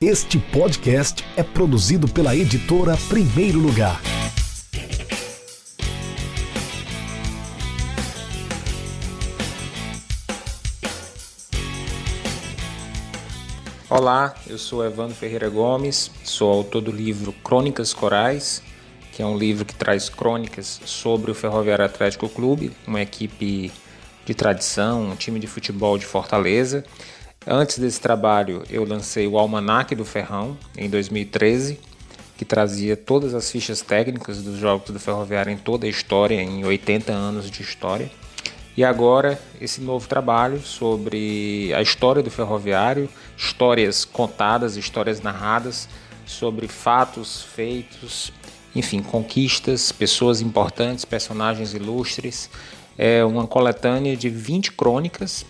Este podcast é produzido pela editora Primeiro Lugar. Olá, eu sou Evandro Ferreira Gomes, sou autor do livro Crônicas Corais, que é um livro que traz crônicas sobre o Ferroviário Atlético Clube, uma equipe de tradição, um time de futebol de Fortaleza. Antes desse trabalho, eu lancei o Almanac do Ferrão em 2013, que trazia todas as fichas técnicas dos jogos do Ferroviário em toda a história, em 80 anos de história. E agora, esse novo trabalho sobre a história do Ferroviário, histórias contadas, histórias narradas sobre fatos feitos, enfim, conquistas, pessoas importantes, personagens ilustres. É uma coletânea de 20 crônicas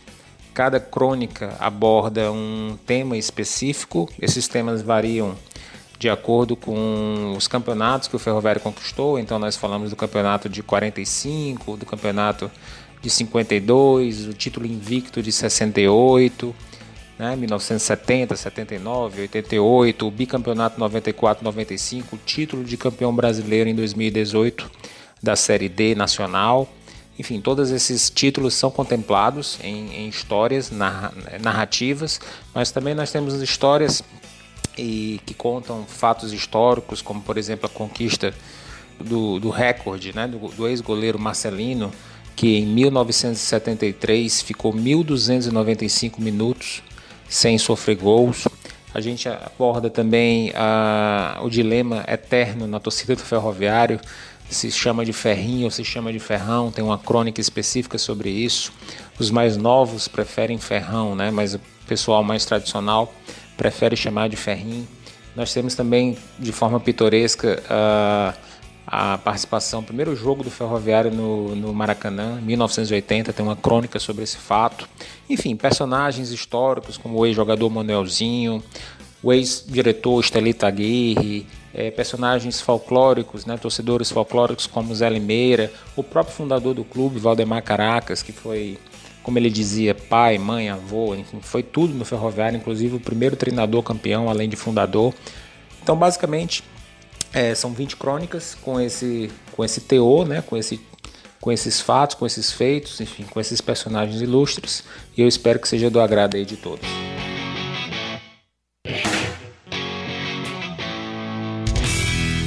Cada crônica aborda um tema específico. Esses temas variam de acordo com os campeonatos que o Ferroviário conquistou. Então nós falamos do campeonato de 45, do campeonato de 52, o título invicto de 68, né, 1970, 79, 88, o bicampeonato 94, 95, o título de campeão brasileiro em 2018 da Série D nacional. Enfim, todos esses títulos são contemplados em, em histórias narrativas, mas também nós temos histórias e, que contam fatos históricos, como por exemplo a conquista do, do recorde né, do, do ex-goleiro Marcelino, que em 1973 ficou 1.295 minutos sem sofrer gols. A gente aborda também a, o dilema eterno na torcida do Ferroviário se chama de ferrinho ou se chama de ferrão, tem uma crônica específica sobre isso. Os mais novos preferem ferrão, né? mas o pessoal mais tradicional prefere chamar de ferrinho. Nós temos também, de forma pitoresca, a, a participação, primeiro jogo do Ferroviário no, no Maracanã, 1980, tem uma crônica sobre esse fato. Enfim, personagens históricos como o ex-jogador Manuelzinho, o ex-diretor Estelita Aguirre, é, personagens folclóricos, né, torcedores folclóricos como Zé Limeira, o próprio fundador do clube, Valdemar Caracas, que foi, como ele dizia, pai, mãe, avô, enfim, foi tudo no Ferroviário, inclusive o primeiro treinador campeão, além de fundador. Então, basicamente, é, são 20 crônicas com esse, com esse teor, né, com, esse, com esses fatos, com esses feitos, enfim, com esses personagens ilustres, e eu espero que seja do agrado aí de todos.